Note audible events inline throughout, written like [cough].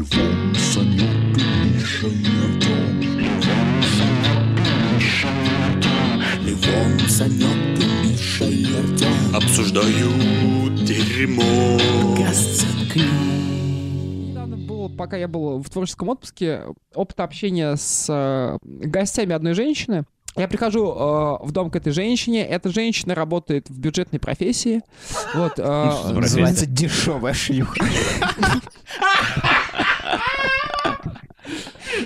Левон, Санек и Миша Артем. Левон, Санек и Миша Артем. Левон, Санек и Миша Артем. Обсуждают дерьмо. Недавно был, пока я был в творческом отпуске, опыт общения с э, гостями одной женщины. Я прихожу э, в дом к этой женщине. Эта женщина работает в бюджетной профессии. Вот, э, Называется дешевая шлюха. [laughs]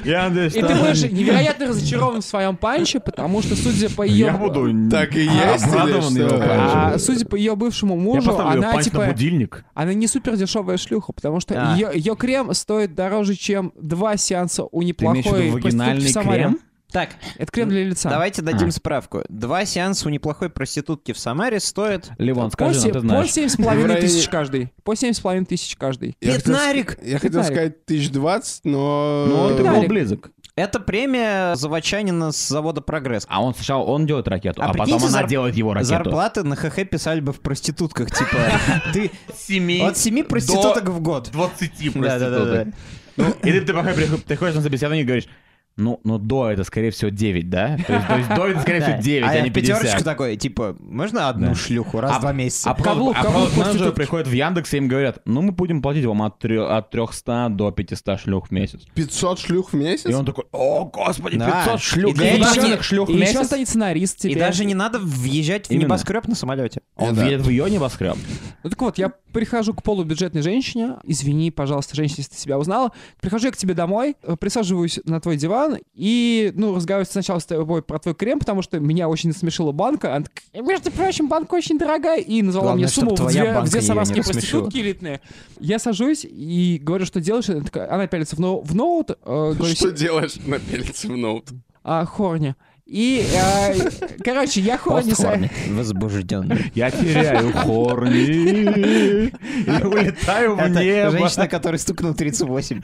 Я надеюсь, и ты будешь невероятно разочарован в своем панче, потому что, судя по ее... Я буду Так и есть обрадован что? панчем. А, судя по ее бывшему мужу, она панч на типа будильник. она не супер дешевая шлюха, потому что А. ее, ее крем стоит дороже, чем два сеанса у Ты имеешь в виду неплохой вагинальный в Самаре. крем? Так, Это крем для лица. давайте дадим А. справку. Два сеанса у неплохой проститутки в Самаре стоят... Ливон, По, скажи, се- ну ты по знаешь. 7,5 В районе- тысяч каждый. По 7,5 тысяч каждый. Я хотел Пятнарик! Я хотел сказать тысяч двадцать, но... Ну, ты был близок. Это премия заводчанина с завода «Прогресс». А он сначала он делает ракету, А а, потом она делает его ракету. Зарплаты на ХХ писали бы в проститутках, типа, [laughs] ты Семи от семи проституток в год. 20 Да-да-да. проституток. И ты, ты приходишь на собеседование и говоришь, ну, ну до это, скорее всего, 9, да? То есть, то есть до это, скорее [laughs] всего, 9, а а, не в пятерочку 50. такой, типа, можно одну Да. шлюху раз в два месяца? А Каблук, а каблук менеджеры приходят в Яндекс и им говорят, ну мы будем платить вам от, трё- от 300 до 500 шлюх в месяц. 500 шлюх в месяц? И он такой, о, господи, Да. 500 шлюх, И не- шлюх в И еще месяц. станет сценарист тебе. И даже не надо въезжать в Именно. небоскреб на самолете. Он Да. едет в ее небоскреб. Ну так вот, я прихожу к полубюджетной женщине. Извини, пожалуйста, женщина, если ты себя узнала. Прихожу я к тебе домой, э, присаживаюсь на твой диван и, ну, разговариваю сначала с тобой про твой крем, потому что меня очень насмешила банка. Она такая, между прочим, банка очень дорогая. И назвала Главное, мне сумму в две, в две самарские проститутки элитные. Я сажусь и говорю, что делаешь. Она, такая- она пялится в, ноу- в ноут. э, говорю, Что делаешь на пелице в ноут? а, хорни. И, э, короче, я хорни... Постхорни. Возбужденный. Я теряю хорни и улетаю в Это небо. женщина, которая стукнула 38.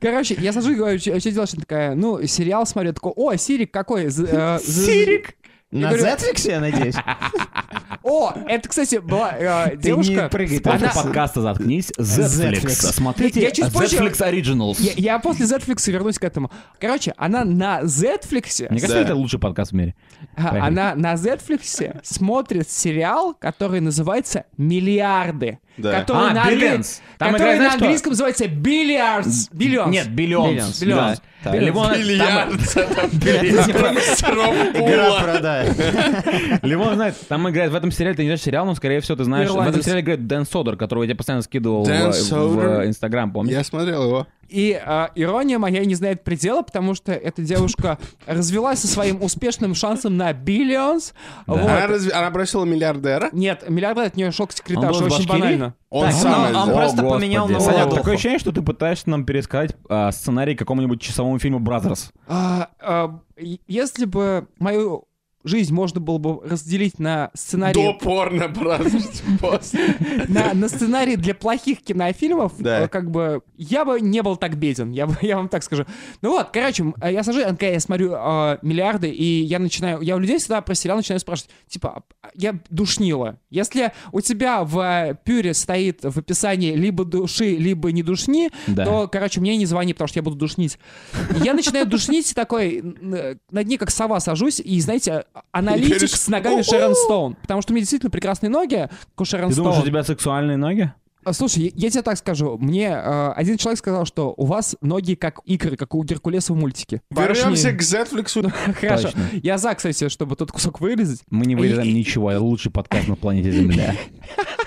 Короче, я сажусь и говорю, что делаешь? Она такая, ну, сериал смотрю. Такой, о, Сирик какой? Э, Сирик? На говорю- Netflix, я надеюсь? [laughs] О, это, кстати, была э, Ты не девушка... прыгай После. Она- подкаста заткнись. Netflix. Netflix. Смотрите Я чуть позже- Originals. Я, я после Netflix вернусь к этому. Короче, она на Netflix, Мне кажется, Да. это лучший подкаст в мире. а, поехали. она на Netflix смотрит сериал, который называется «Миллиарды». Да. Который, А, на, англи- который играет, на английском называется «Billiards». Billions. Нет. Billions. Да. Лимон, [laughs] там- Это типа [laughs] [laughs] Игра продай. Лимон знает, там играет в этом сериале, ты не знаешь сериал, но, скорее всего, ты знаешь, в этом сериале играет Дэн Содер, которого я тебе постоянно скидывал в Инстаграм, помнишь? Я смотрел его. И а, ирония моя не знает предела, потому что эта девушка развелась со своим успешным шансом на Billions. Вот. Она, разве- она бросила миллиардера? Нет, миллиардер от нее шок Он секретарь, был из очень банально. Он Так, сам он сделал. просто О, поменял на Володуху. такое ощущение, что ты пытаешься нам пересказать а, сценарий к какому-нибудь часовому фильму «Brazzers». А, а, если бы мою жизнь можно было бы разделить на До сценарий, порно, просто после. на, на сценарий для плохих кинофильмов, Да. э, как бы я бы не был так беден, я, бы, [laughs] я вам так скажу. Ну вот, короче, м, я сажусь, я смотрю э, миллиарды, и я начинаю, я у людей всегда про сериал начинаю спрашивать, типа, а, я душнила. Если у тебя в э, пюре стоит в описании либо души, либо не душни, Да. то, короче, мне не звони, потому что я буду душнить. Я начинаю душнить, такой, на дне как сова сажусь, и, знаете, аналитик говоришь, с ногами Шерон Стоун. Потому что у меня действительно прекрасные ноги, как у Шерон Ты думаешь, у Стоун. тебя сексуальные ноги? А, Слушай, я, я тебе так скажу. Мне э, один человек сказал, что у вас ноги как икры, как у Геркулеса в мультике. Вернемся Барышни- к Netflix. [laughs] Хорошо. Точно. Я за, кстати, чтобы тот кусок вырезать. Мы не вырезаем ничего, это лучший подкаст на планете Земля. [laughs]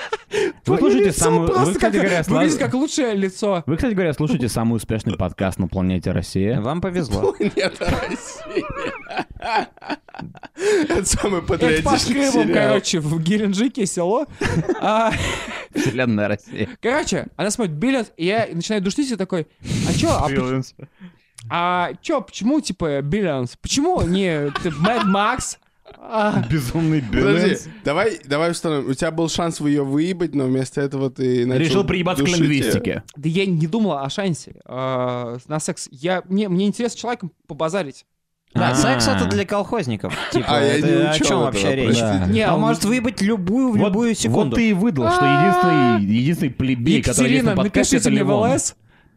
Вы слушаете самую... Вы, кстати как- говоря, [laughs] слав- как лучшее лицо. Вы, кстати говоря, слушаете самый успешный подкаст на планете Россия. Вам повезло. [laughs] Нет, Россия. [laughs] Это самый Это патриотичный Крымом, сериал. короче, в Геленджике село. А, Вселенная Россия. Короче, она смотрит Биллианс, и я начинаю душнить, и такой, а чё, а, а чё, почему, типа, Биллианс? Почему не Мэд Макс? А, Безумный Подожди, давай, давай установим. У тебя был шанс ее выебать, но вместо этого ты начал Решил приебаться к лингвистике. Да я не думал о шансе а, на секс. Я, мне, мне интересно с человеком побазарить. Да, А. секс это для колхозников. Типа, А, я не это о чем этого, вообще речь? Не, Он он- может выебать любую в Вот- любую секунду. Вот ты и выдал, что единственный, единственный плебей, который есть на подкасте, напишите это мне в Лимон.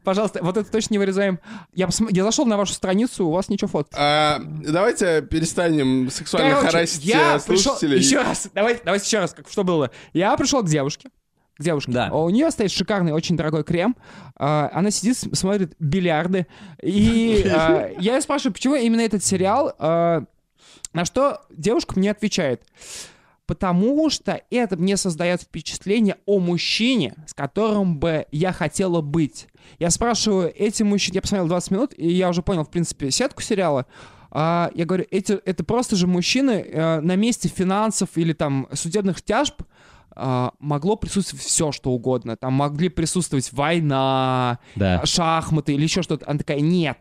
Пожалуйста, вот это точно не вырезаем. Я, посм- я зашел на вашу страницу, у вас ничего фото. А, давайте перестанем сексуально Короче, харасить я э, пришел... слушателей. Еще раз, давайте, давайте еще раз, как, что было. Я пришел к девушке. К девушке. Да. У нее стоит шикарный, очень дорогой крем. А, Она сидит, смотрит бильярды. И а, [laughs] я ее спрашиваю, почему именно этот сериал? А, На что девушка мне отвечает. Потому что это мне создает впечатление о мужчине, с которым бы я хотела быть. Я спрашиваю, эти мужчины... Я посмотрел 20 минут, и я уже понял, в принципе, сетку сериала. А, я говорю, эти, это просто же мужчины э, на месте финансов или там судебных тяжб а, могло присутствовать все, что угодно. Там могли присутствовать война, Да. шахматы или еще что-то. Она такая, нет.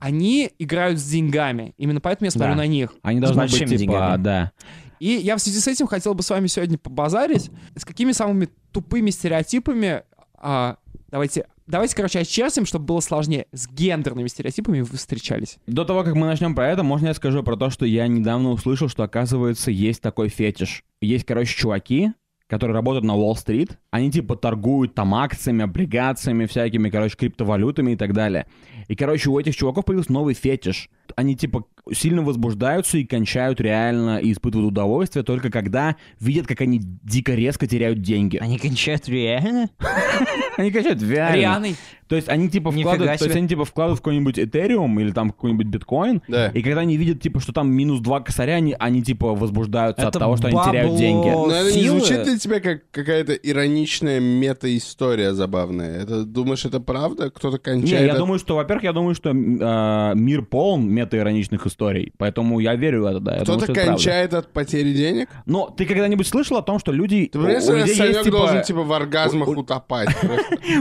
Они играют с деньгами. Именно поэтому я смотрю Да. на них. Они должны быть, типа, деньгами. да. И я в связи с этим хотел бы с вами сегодня побазарить, с какими самыми тупыми стереотипами, а, давайте, давайте, короче, очертим, чтобы было сложнее, с гендерными стереотипами вы встречались. До того, как мы начнем про это, можно я скажу про то, что я недавно услышал, что, оказывается, есть такой фетиш. Есть, короче, чуваки, которые работают на Уолл-стрит. Они, типа, торгуют там акциями, облигациями, всякими, короче, криптовалютами и так далее. И, короче, у этих чуваков появился новый фетиш. Они, типа, сильно возбуждаются и кончают реально и испытывают удовольствие только когда видят, как они дико резко теряют деньги. Они кончают реально? [laughs] Они кончают реально. Рианой. То есть они типа вкладывают, то есть они типа вкладывают в какой-нибудь Этериум или там какой-нибудь биткоин, Да. и когда они видят типа, что там минус два косаря, они, они типа возбуждаются от Это того, что они теряют деньги. Но это не звучит для тебя как какая-то ироничная мета-история забавная? Это, думаешь, это правда? Кто-то Не, кончает я от- думаю, что, во-первых, я думаю, что э, мир полон метаироничных историй, поэтому я верю в это, да. Кто-то это кончает от потери денег? Но ты когда-нибудь слышал о том, что люди... Ты у- понимаешь, у людей Санек есть, типа, должен типа в оргазмах у- утопать.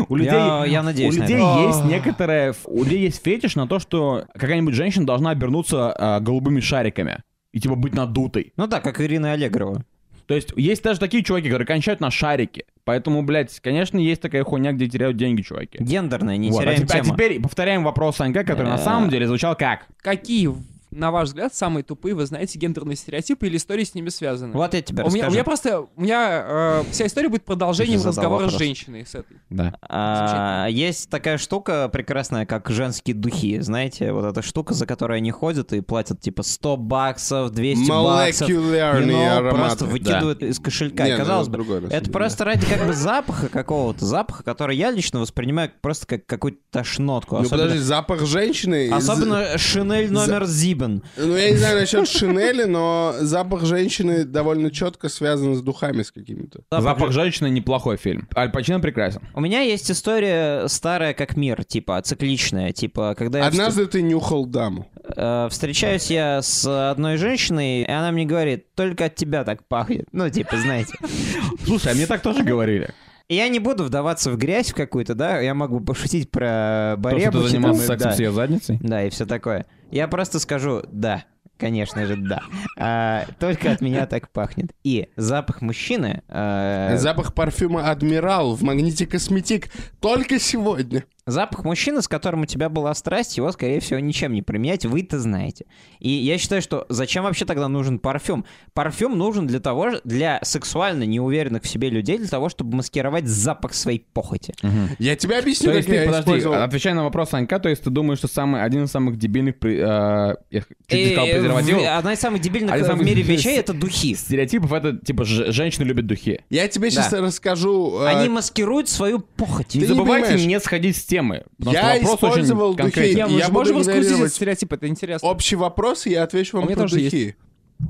У людей, Я- я надеюсь у на людей это. есть А. некоторая... У людей есть фетиш на то, что какая-нибудь женщина должна обернуться э, голубыми шариками и типа быть надутой. Ну да, как Ирина Аллегрова. То есть есть даже такие чуваки, которые кончают на шарики. Поэтому, блядь, конечно, есть такая хуйня, где теряют деньги чуваки. Гендерная, не Вот, а, теряем а тему. теперь повторяем вопрос Санька, который на Э. самом деле звучал как? Какие, на ваш взгляд, самые тупые, вы знаете, гендерные стереотипы или истории с ними связаны? Вот я тебе у, меня, у меня просто, у меня э, вся история будет продолжением разговора с женщиной. С этой. Да. А, есть такая штука прекрасная, как женские духи. Знаете, вот эта штука, за которой они ходят и платят типа 100 баксов, 200 баксов. Молекулярные You know, ароматы. просто выкидывают из кошелька. Не, ну, казалось это бы, самом это деле, просто ради как бы запаха какого-то, запаха, который я лично воспринимаю просто как какую-то тошнотку. Ну Особенно, подожди, запах женщины... из- особенно Шинель номер Зибен. Ну, я не знаю насчет шинели, но запах женщины довольно четко связан с духами с какими-то. Запах женщины неплохой фильм. Аль Пачино прекрасен. У меня есть история старая как мир, типа цикличная, типа когда я вст- Однажды ты нюхал даму. э, встречаюсь я с одной женщиной, и она мне говорит, только от тебя так пахнет. Ну, типа, знаете. [laughs] Слушай, а мне так тоже говорили. И Я не буду вдаваться в грязь в какую-то, да, я могу пошутить про То, что ты занимался сексом да. с ее задницей. Да, и все такое. Я просто скажу «да». Конечно же, да. А, только от меня так пахнет. И запах мужчины... э, Запах парфюма Адмирал в Магните Косметик только сегодня. Запах мужчины, с которым у тебя была страсть, его, скорее всего, ничем не применять, вы это знаете. И я считаю, что зачем вообще тогда нужен парфюм? Парфюм нужен для того, для сексуально неуверенных в себе людей, для того, чтобы маскировать запах своей похоти. Я тебе объясню, То как есть ты, я подожди, использовал. отвечая на вопрос Санька, то есть ты думаешь, что самый, один из самых дебильных, э, я чуть не сказал э, презервативов, Одна из самых дебильных Один из в самых мире вещей — это духи. стереотипов это, типа, ж- женщины любят духи. Я тебе сейчас Да. расскажу. э, Они маскируют свою похоть. Не не забывайте понимаешь. не сходить с темы. Потому Я использовал очень духи. Я раскрутить игнорировать этот стереотип, это интересно. общий вопрос, и я отвечу вам меня про духи.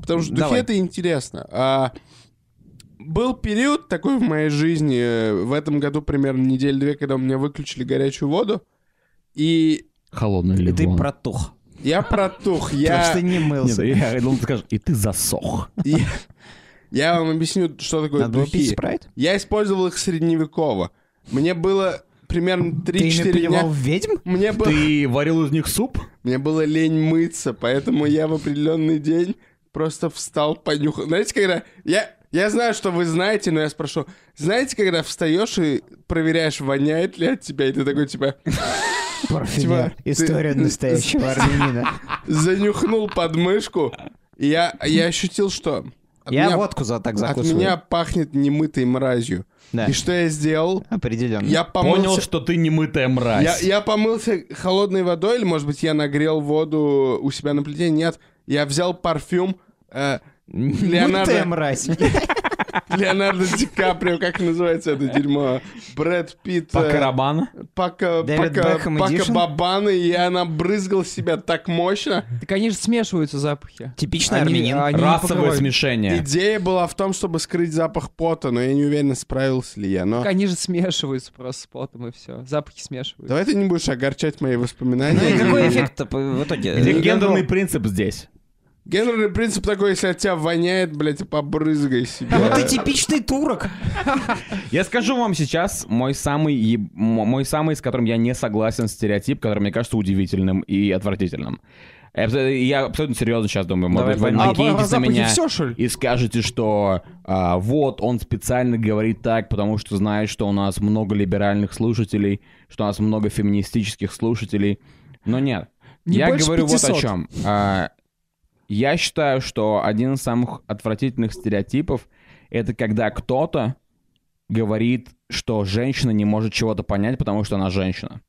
Потому что духи Давай. это интересно. А, был период такой в моей жизни, э, в этом году примерно неделю-две, когда у меня выключили горячую воду, и Холодный И ты протух. я протух. Потому Я, что не Нет, мылся. я думал, ты скажешь, и ты засох. я, я вам объясню, что такое Надо духи. Я использовал их средневеково. Мне было примерно Ты ими 3-4 плевал дня. в ведьм? Мне было, Ты варил из них суп? мне было лень мыться, поэтому я в определенный день просто встал, понюхал. Знаете, когда... Я, я знаю, что вы знаете, но я спрошу. Знаете, когда встаешь и проверяешь, воняет ли от тебя, и ты такой, типа, Парфюмер. ты- История настоящего [laughs] армянина. занюхнул подмышку, и я, я ощутил, что от Я меня- водку за так От закусываю. меня пахнет немытой мразью. Да. И что я сделал? Определенно. Я Понял, помылся... что ты немытая Я, мразь. я помылся холодной водой, или, может быть, я нагрел воду у себя на плите? Нет. Я взял парфюм э, Леонардо- Мытая мразь. [laughs] Леонардо Ди Каприо, как называется это дерьмо? Брэд Питт. По э, карабану. Пака, пака, пака? Бабана, и я набрызгал себя так мощно. Так они же смешиваются запахи. Типичный Они- армянин. они Расовое смешение. Идея была в том, чтобы скрыть запах пота, но я не уверен, справился ли я. Но Так Они же смешиваются просто с потом и все. Запахи смешиваются. давай ты не будешь огорчать мои воспоминания. Ну и какой эффект в итоге? Где гендерный ну, принцип здесь? Гендерный принцип такой, если от тебя воняет, блядь, побрызгай себя. Ну ты типичный турок. Я скажу вам сейчас мой самый, мой самый, с которым я не согласен стереотип, который мне кажется удивительным и отвратительным. Я абсо- Я абсолютно серьезно сейчас думаю, может Давай, быть, вы поймай. А накинетесь на запахи меня все, что ли? и скажете, что а, вот он специально говорит так, потому что знает, что у нас много либеральных слушателей, что у нас много феминистических слушателей. Но нет. Не я говорю вот о 500. чем. А, я считаю, что один из самых отвратительных стереотипов это когда кто-то говорит, что женщина не может чего-то понять, потому что она женщина.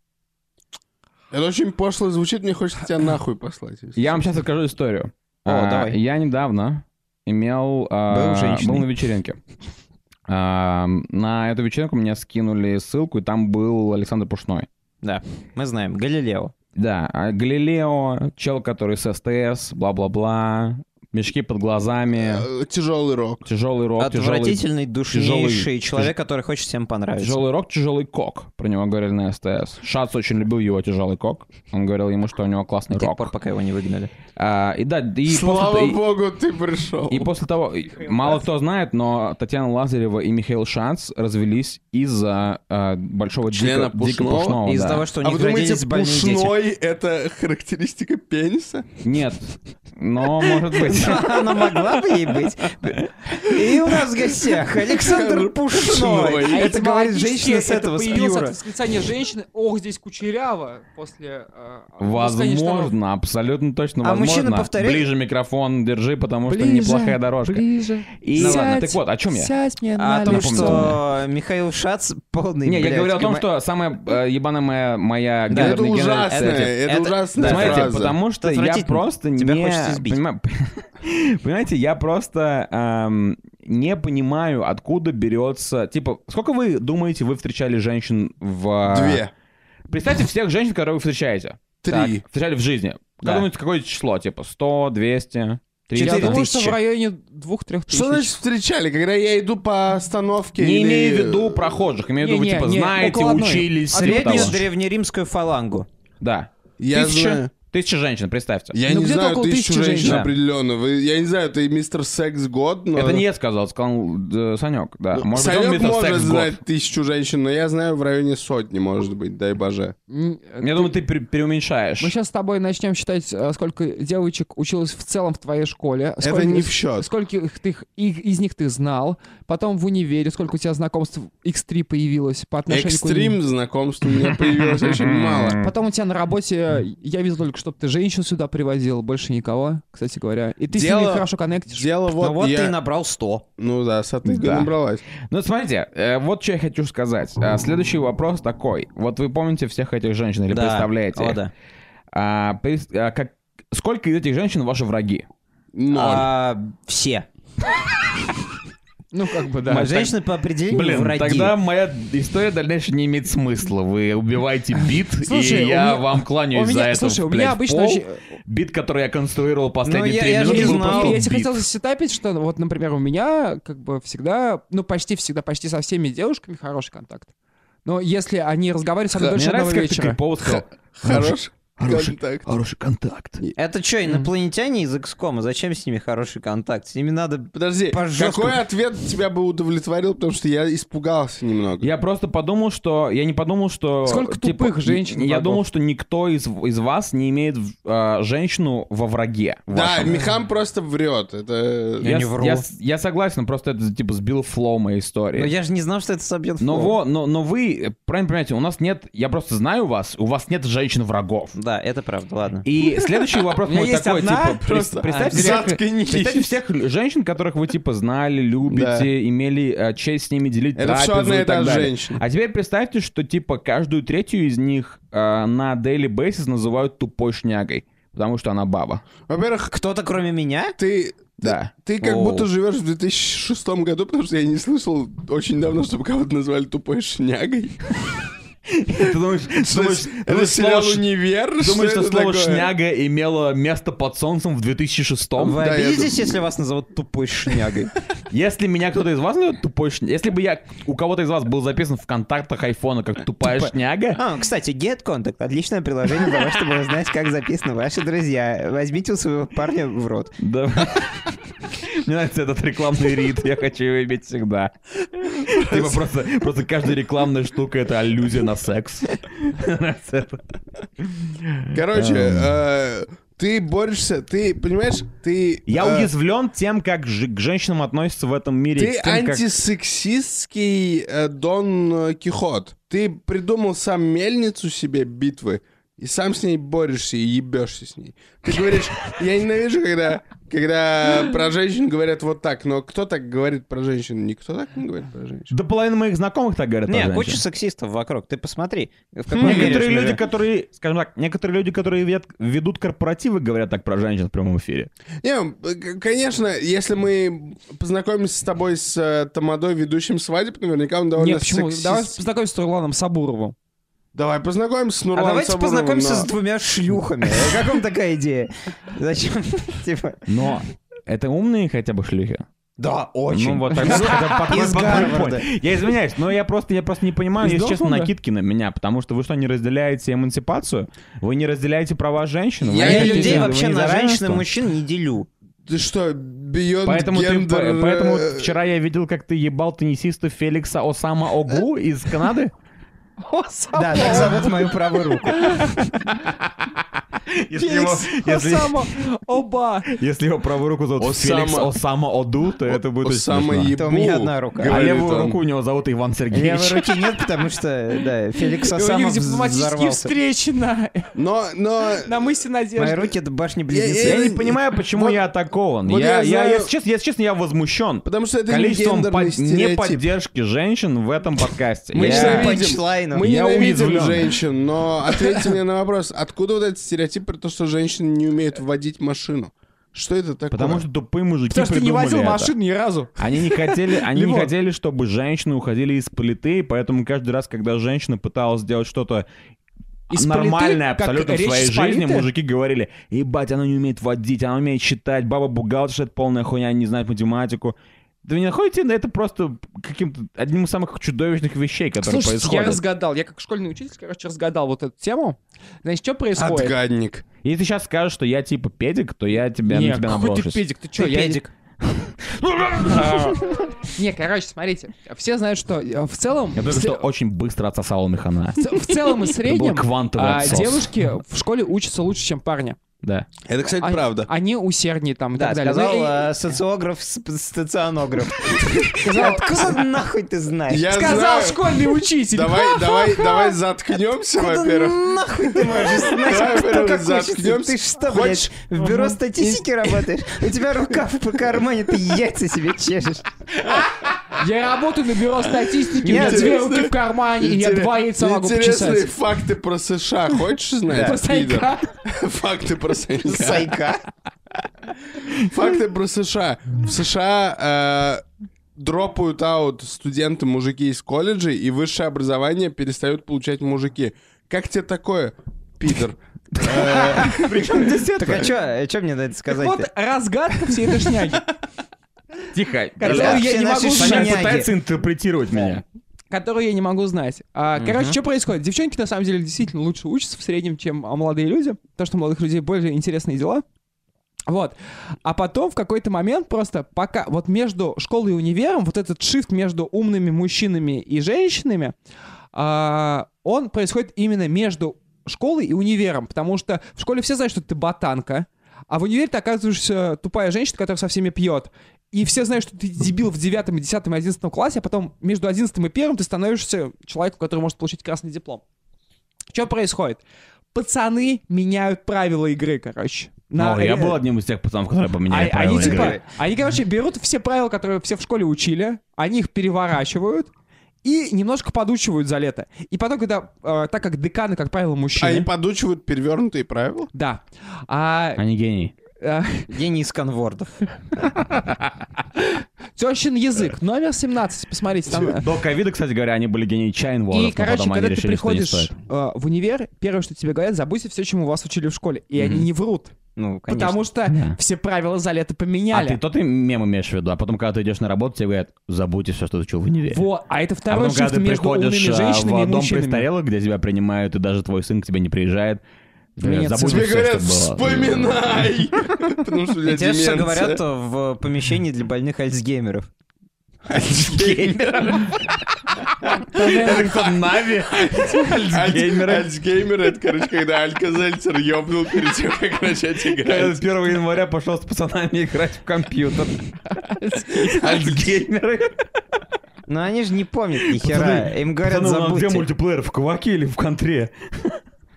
Это очень пошло звучит, мне хочется тебя нахуй послать. Я вам сейчас расскажу историю. О, А, давай. Я недавно имел... а, Был был на вечеринке. А, на эту вечеринку мне скинули ссылку, и там был Александр Пушной. Да, мы знаем. Галилео. Да, а Галилео, чел, который с СТС, бла-бла-бла, мешки под глазами, Э, Тяжелый рок. тяжелый рок, тяжелый, Отвратительный, душнейший тяжелый- человек, который хочет всем понравиться. тяжелый рок, тяжелый кок. Про него говорили на СТС. Шац очень любил его тяжелый кок. Он говорил ему, что у него классный До тех рок. пор, пока его не выгнали. А, и да, и Слава после, и- богу, ты пришел. И после того, и- мало кто знает, но Татьяна Лазарева и Михаил Шанц развелись из-за э, большого Члена дико, дико пушного? пушного. Из-за да. того, что у а них вы думаете, родились больные дети. пушной — это характеристика пениса? Нет, но может быть. Она могла бы ей быть. И у нас в гостях Александр Пушной. Это говорит женщина с это этого, с появилось от Пьюра. восклицания женщины «Ох, здесь кучеряво» после... э, бесконечного- Возможно, абсолютно точно А возможно. Ближе микрофон держи, потому что неплохая дорожка. Ближе. И Ну Сядь, ладно, так вот, о чем я? Сядь мне А на о том, что Михаил Шац полный, Не, я говорю о том, что самая э, ебаная моя, моя Да, это ужасно, это, Это- ужасная Смотрите, потому что я просто Тебя не... хочется избить. понима- [laughs] Понимаете, я просто эм, не понимаю, откуда берется... Типа, сколько вы думаете, вы встречали женщин в... Две. Представьте всех женщин, которые вы встречаете. Три. Так, встречали в жизни. Как Да. думаете, какое число? Типа 100, 200, 300? Я Четыре думаю, что тысячи. в районе двух-трех тысяч. Что значит встречали? Когда я иду по остановке Не или- имею в виду прохожих, имею в виду, вы Не-не, типа не, знаете, учились. типа Среднюю того. древнеримскую фалангу. Да. Я Тысяча, знаю. Тысяча женщин, представьте. Я Ну, не знаю, около тысячи женщин женщин. определенно. Вы, я не знаю, ты мистер Секс год, но... Это не я сказал, сказал э, Санек, да. Ну, Может быть, он Санек мистер может Секс знать год. тысячу женщин, но я знаю в районе сотни, может быть, дай боже. М, Я думаю, ты пере- преуменьшаешь. Мы сейчас с тобой начнем считать, э, сколько девочек училось в целом в твоей школе. Это сколько- не в счет. Сколько их, ты, их- из них ты знал. Потом в универе, сколько у тебя знакомств X3 появилось по отношению к Экстрим знакомств у меня появилось очень мало. Потом у тебя на работе, я видел только, чтобы ты женщин сюда привозил, больше никого, кстати говоря. И ты с Дело- ними хорошо коннектишь. Дело Ну вот, вот я... ты и набрал 100. Ну да, сатыга Да. набралась. Ну, смотрите, э, вот что я хочу сказать. А, Следующий вопрос такой. Вот вы помните всех этих женщин или Да. представляете? О, да. А, а, как... Сколько из этих женщин ваши враги? Ноль. А, все. Ну, как бы, да. А Женщины по определению Блин, враги. тогда моя история дальнейшая не имеет смысла. Вы убиваете бит, Слушай, и я меня- вам кланяюсь за меня, это. слушай, у меня обычно пол. очень... Бит, который я конструировал последние Ну, я- три я минуты, не был знал. просто Я тебе бит. хотел засетапить, что вот, например, у меня как бы всегда, ну почти всегда, почти со всеми девушками хороший контакт. Но если они разговаривают со мной Ха, дольше Мне одного нравится, как ты вечера... крипово сказал. Хороший Хороший- контакт. Хороший контакт. Это что, инопланетяне из XCOM? Зачем с ними хороший контакт? С ними надо... Подожди, какой ответ тебя бы удовлетворил, потому что я испугался немного. Я просто подумал, что... Я не подумал, что... Сколько типа, тупых женщин Я врагов? думал, что никто из, из вас не имеет а, женщину во враге. Да, вашем. Михам просто врет. Это... Я не вру. Я, согласен, просто это типа сбил flow моей истории. Но я же не знал, что это собьет Но, flow. во, но, но вы, правильно понимаете, у нас нет, я просто знаю вас, у вас нет женщин-врагов. Да. Да, это правда, ладно. И следующий вопрос [laughs] У меня мой есть такой, одна, типа, представьте, всех, Заткнись. представьте всех женщин, которых вы, типа, знали, любите, имели э, честь с ними делить Это трапезу одна и та женщина. А теперь представьте, что, типа, каждую третью из них э, на daily basis называют тупой шнягой, потому что она баба. Во-первых, Кто-то кроме меня? ты... Да. Ты как Оу. будто живешь в 2006 году, потому что я не слышал очень давно, чтобы кого-то назвали тупой шнягой. Ты думаешь, [laughs] Что думаешь, это думаешь, сериал слово «Универ»? думаешь, что это слово такое? «шняга» имело место под солнцем в 2006 Вы Да, обидитесь, если вас назовут тупой шнягой? [laughs] Если меня кто-то из вас назовет тупой шнягой, если бы я у кого-то из вас был записан в контактах айфона как тупая шняга, А, кстати, Get Contact — отличное приложение для того, чтобы узнать, как записаны ваши друзья. Возьмите у своего парня в рот. Да. [laughs] Мне нравится этот рекламный рит, я хочу его иметь всегда. Типа просто, просто каждая рекламная штука — это аллюзия на секс. Короче, э, ты борешься, ты, понимаешь, ты... Я э, уязвлен тем, как же- к женщинам относятся в этом мире. Ты тем, как- антисексистский э, Дон Кихот. Ты придумал сам мельницу себе битвы, и сам с ней борешься и ебешься с ней. Ты говоришь, я ненавижу, когда, когда про женщин говорят вот так, но кто так говорит про женщин? Никто так не говорит про женщин. Да половина моих знакомых так говорят. Не, про куча сексистов вокруг. Ты посмотри. Мере Некоторые люди, которые, скажем так, некоторые люди, которые ведут, ведут корпоративы, говорят так про женщин в прямом эфире. Не, конечно, если мы познакомимся с тобой с э, Тамадой, ведущим свадеб, наверняка он довольно Нет, почему? сексист. Давай познакомимся с Турланом Сабуровым. Давай познакомимся с А Нурланом давайте Сабуровым, познакомимся но- с двумя шлюхами. Как вам такая идея? Зачем? [laughs] Типа... Но это умные хотя бы шлюхи. Да, Ну вот так. Я извиняюсь, но я просто, я просто не понимаю, Из если честно, накидки на меня, потому что вы что, не разделяете эмансипацию? Вы не разделяете права женщин? Я людей вообще на женщин и мужчин не делю. Ты что, Beyond Поэтому, ты, Gender... по- поэтому э, вчера я видел, как ты ебал теннисиста Феликса Осама Огу из Канады. Да, так зовут мою правую руку. Если его, если, Осама, оба. если его правую руку зовут Осама. Феликс Осама Оду, то это будет очень Осама ебу, Это у меня одна рука. А левую он. руку у него зовут Иван Левой Сергеевич. руки нет, потому что, да, Феликс И у них дипломатические взорвался. встречи на, Но, но... на мысе Мои Надежды. руки — это Я- башни-близнецы. Я не понимаю, почему Вот- я атакован. вот я, я я, если, честно, если честно, я возмущен. Потому что это не Количеством неподдержки женщин в этом подкасте. Мы Я- Панчлайну. Мы Я ненавидим уязвлен. женщин, но ответьте мне на вопрос, откуда вот этот стереотип про то, что женщины не умеют водить машину? Что это такое? Потому что тупые мужики Потому что ты не водил это. машину ни разу. Они не хотели, [laughs] они не хотели, чтобы женщины уходили из плиты, и поэтому каждый раз, когда женщина пыталась сделать что-то Из нормальное плиты, как абсолютно в своей жизни, политы? мужики говорили, ебать, она не умеет водить, она умеет считать, баба бухгалтер, это полная хуйня, не знает математику. Да вы не находите это просто каким-то одним из самых чудовищных вещей, которые Слушайте, я происходят? разгадал. Я как школьный учитель, короче, разгадал вот эту тему. Значит, что происходит? Отгадник. Если ты сейчас скажешь, что я типа педик, то я тебя Не, на тебя какой ты наброшусь. педик? Ты что, Ты я... педик. [laughs] Не, короче, смотрите. Все знают, что э, в целом... Я только что очень быстро отсосала механа. в целом и среднем квантовый а, девушки в школе учатся лучше, чем парни. Да. Это, кстати, А- правда. Они усерднее там и Да, так далее. сказал Ну, и- э, социограф, стационограф. [laughs] Откуда нахуй ты знаешь? Я Сказал школьный учитель. Давай, давай, давай заткнемся, во-первых. нахуй ты можешь знать, кто во-первых, как заткнемся. Ты что, Хочешь- блядь, в бюро статистики работаешь? У тебя рука в кармане, ты яйца себе чешешь. [laughs] Я работаю на бюро статистики, у меня две руки в кармане, и я два яйца могу Интересные почесать. факты про США. Хочешь знать? Про сайка. Факты про сайка. [laughs] Сайка. Факты про США. В США э, дропают аут студенты мужики из колледжей, и высшее образование перестают получать мужики. Как тебе такое, пидор? Причем здесь Так а чё мне на это Так сказать вот, разгадка всей этой шняги. Тихо. Которую я не могу знать. пытается интерпретировать меня. Которую я не могу знать. А, Короче, что происходит? Девчонки, на самом деле, действительно лучше учатся в среднем, чем а, молодые люди. То, что у молодых людей более интересные дела. Вот. А потом в какой-то момент просто пока вот между школой и универом вот этот шифт между умными мужчинами и женщинами, а, он происходит именно между школой и универом, потому что в школе все знают, что ты ботанка, а в универе ты оказываешься тупая женщина, которая со всеми пьет. И все знают, что ты дебил в 9, 10 и 11 классе, а потом между 11 и 1 ты становишься человеком, который может получить красный диплом. Что происходит? пацаны меняют правила игры, короче. На- Ну, я был одним из тех пацанов, которые поменяли а- правила они типа, игры. они, короче, берут все правила, которые все в школе учили, они их переворачивают и немножко подучивают за лето. И потом, когда, э, так как деканы, как правило, мужчины, Они подучивают перевернутые правила? да, а, Они гений. э, Гений сканвордов. [laughs] тещин язык, номер 17, посмотрите, там... э, До ковида, кстати говоря, они были гений чайнвордов, И, короче, потом когда ты решили, приходишь э, в универ, первое, что тебе говорят, забудьте все, чему вас учили в школе. И они не врут, Ну, конечно. потому что Да. все правила за лето А поменяли. ты тот мем имеешь в виду, а потом, когда ты идешь на работу, тебе говорят, забудьте все, что ты учил в универе. Вот, а это А второй потом, когда шифт ты между приходишь умными а, женщинами и в дом престарелых, где тебя принимают, и даже твой сын к тебе не приезжает, Нет, забудь Тебе говорят, что было». вспоминай! [laughs] Потому что у тебя говорят в помещении для больных альцгеймеров. Это кто, Нави? Альцгеймеры? Альцгеймер, это, короче, когда Алька-Зельцер ёбнул перед тем, как начать играть. с 1 января пошел с пацанами играть в компьютер. Альцгеймеры. Но они же не помнят ни хера. Им говорят, нас где забудьте. мультиплеер, в Кваке или в Контре?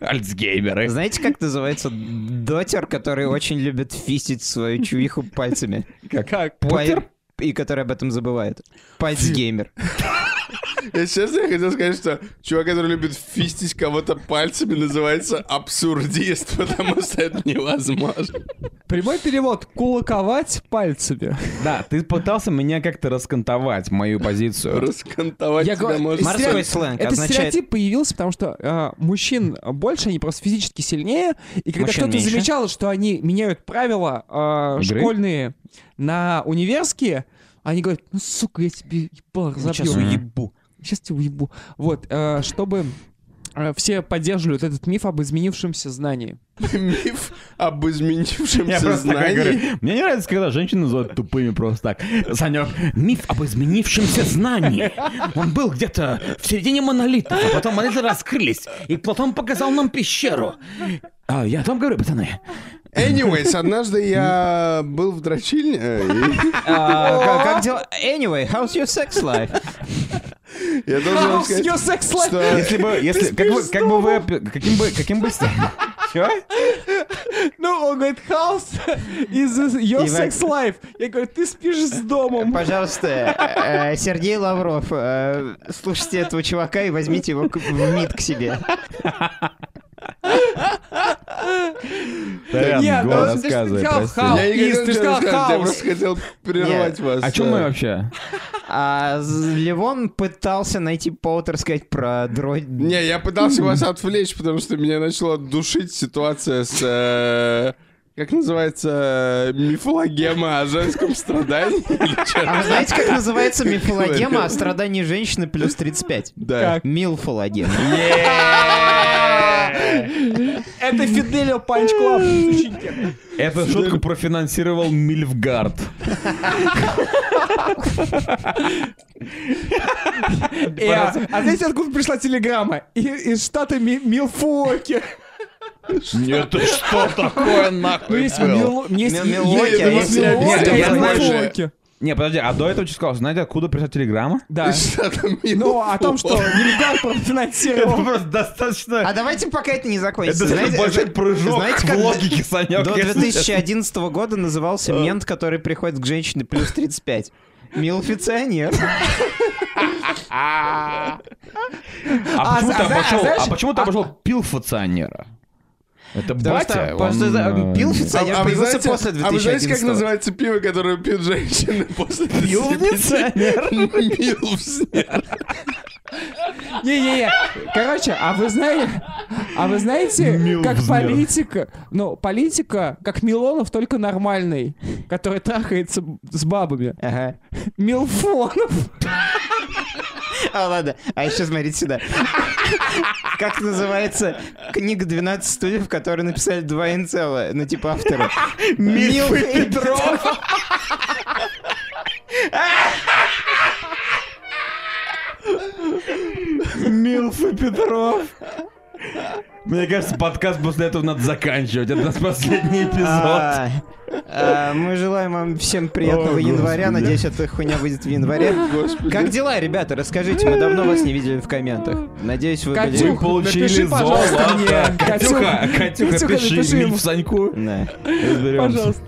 Альцгеймеры. Знаете, как называется дотер, который очень любит фистить свою чувиху пальцами? Как? Пай- И который об этом забывает. Пальцгеймер. [laughs] Я честно я хотел сказать, что чувак, который любит фистить кого-то пальцами, называется абсурдист, потому что это невозможно. Прямой перевод. Кулаковать пальцами. Да, ты пытался меня как-то раскантовать, мою позицию. Раскантовать Я тебя говорю, можно. Морской сленг Это означает- стереотип появился, потому что э, мужчин больше, они просто физически сильнее. И когда Мужчин кто-то меньше. замечал, что они меняют правила э, школьные на универские, они говорят, ну, сука, я тебе ебал, Сейчас разобью. уебу. Сейчас тебя уебу. Вот, э, чтобы э, все поддерживали вот этот миф об изменившемся знании. Миф об изменившемся знании. мне не нравится, когда женщины называют тупыми просто так. Санек, миф об изменившемся знании. Он был где-то в середине монолитов, а потом монолиты раскрылись, и Платон показал нам пещеру. А, я о том говорю, пацаны. Anyways, однажды я был в дрочильне, э, А, как- Как дела? Anyway, how's your sex life? Я должен вам How's сказать, your sex life? что Если бы, если, как бы, как бы вы, каким бы, каким бы... Чё? Ну, он говорит, house is your sex life. Я говорю, ты спишь с домом. Пожалуйста, э, Сергей Лавров, э, слушайте этого чувака и возьмите его в МИД к себе. [laughs] Сорян, Нет, рассказывай, прости. хаос. я не хотел ничего я просто хотел прервать вас. О чем да. мы вообще? А Левон пытался найти повод рассказать про дроид. Не, я пытался вас отвлечь, потому что меня начала душить ситуация с... э, как называется? Мифологема о женском страдании? [laughs] А вы знаете, как называется мифологема о страдании женщины плюс 35? Да. Милфологема. Это Фиделио Punch Club. Эту шутку профинансировал Мильфгард. И, а, а знаете, откуда пришла телеграмма? Из штата Ми- Милфуоки. Это что такое Ну, нахуй? Мил- есть Мил- Милуоки, е- а есть есть- Не, подожди, а до этого что сказал? Знаете, откуда пришла телеграмма? Да. Ну, о том, что Нильгар профинансировал. просто достаточно... А давайте пока это не закончится. Это Знаете- большой прыжок знаете, в как логике, Санек. До если 2011 года назывался мент, который приходит к женщине плюс 35. Милфиционер. А А, почему ты а, а почему ты обошел пилфационера? Это Потому батя, что он, это- э, пилфиционер А, а вы появился знаете, после а вы знаете, как 2011 называется пиво, которое пьют женщины после Пилфиционер. Милфснер. [laughs] Не-не-не. Короче, а вы знаете, а вы знаете, как политика, ну, политика, как Милонов, только нормальный, который трахается с бабами. Ага. Милфонов. А, ладно. А еще смотрите сюда. Как называется книга «12 стульев», которую написали два инцела, ну, типа авторы? Милф и Петров. [laughs] Милф и Петров. Мне кажется, подкаст после этого надо заканчивать. Это наш последний эпизод. А, а, Мы желаем вам всем приятного января. Надеюсь, эта хуйня выйдет в январе. Как дела, ребята? Расскажите, мы давно вас не видели в комментах. Надеюсь, вы были... Вы получили золото. Катюха, Катюха, пиши. Мильф Саньку. Пожалуйста.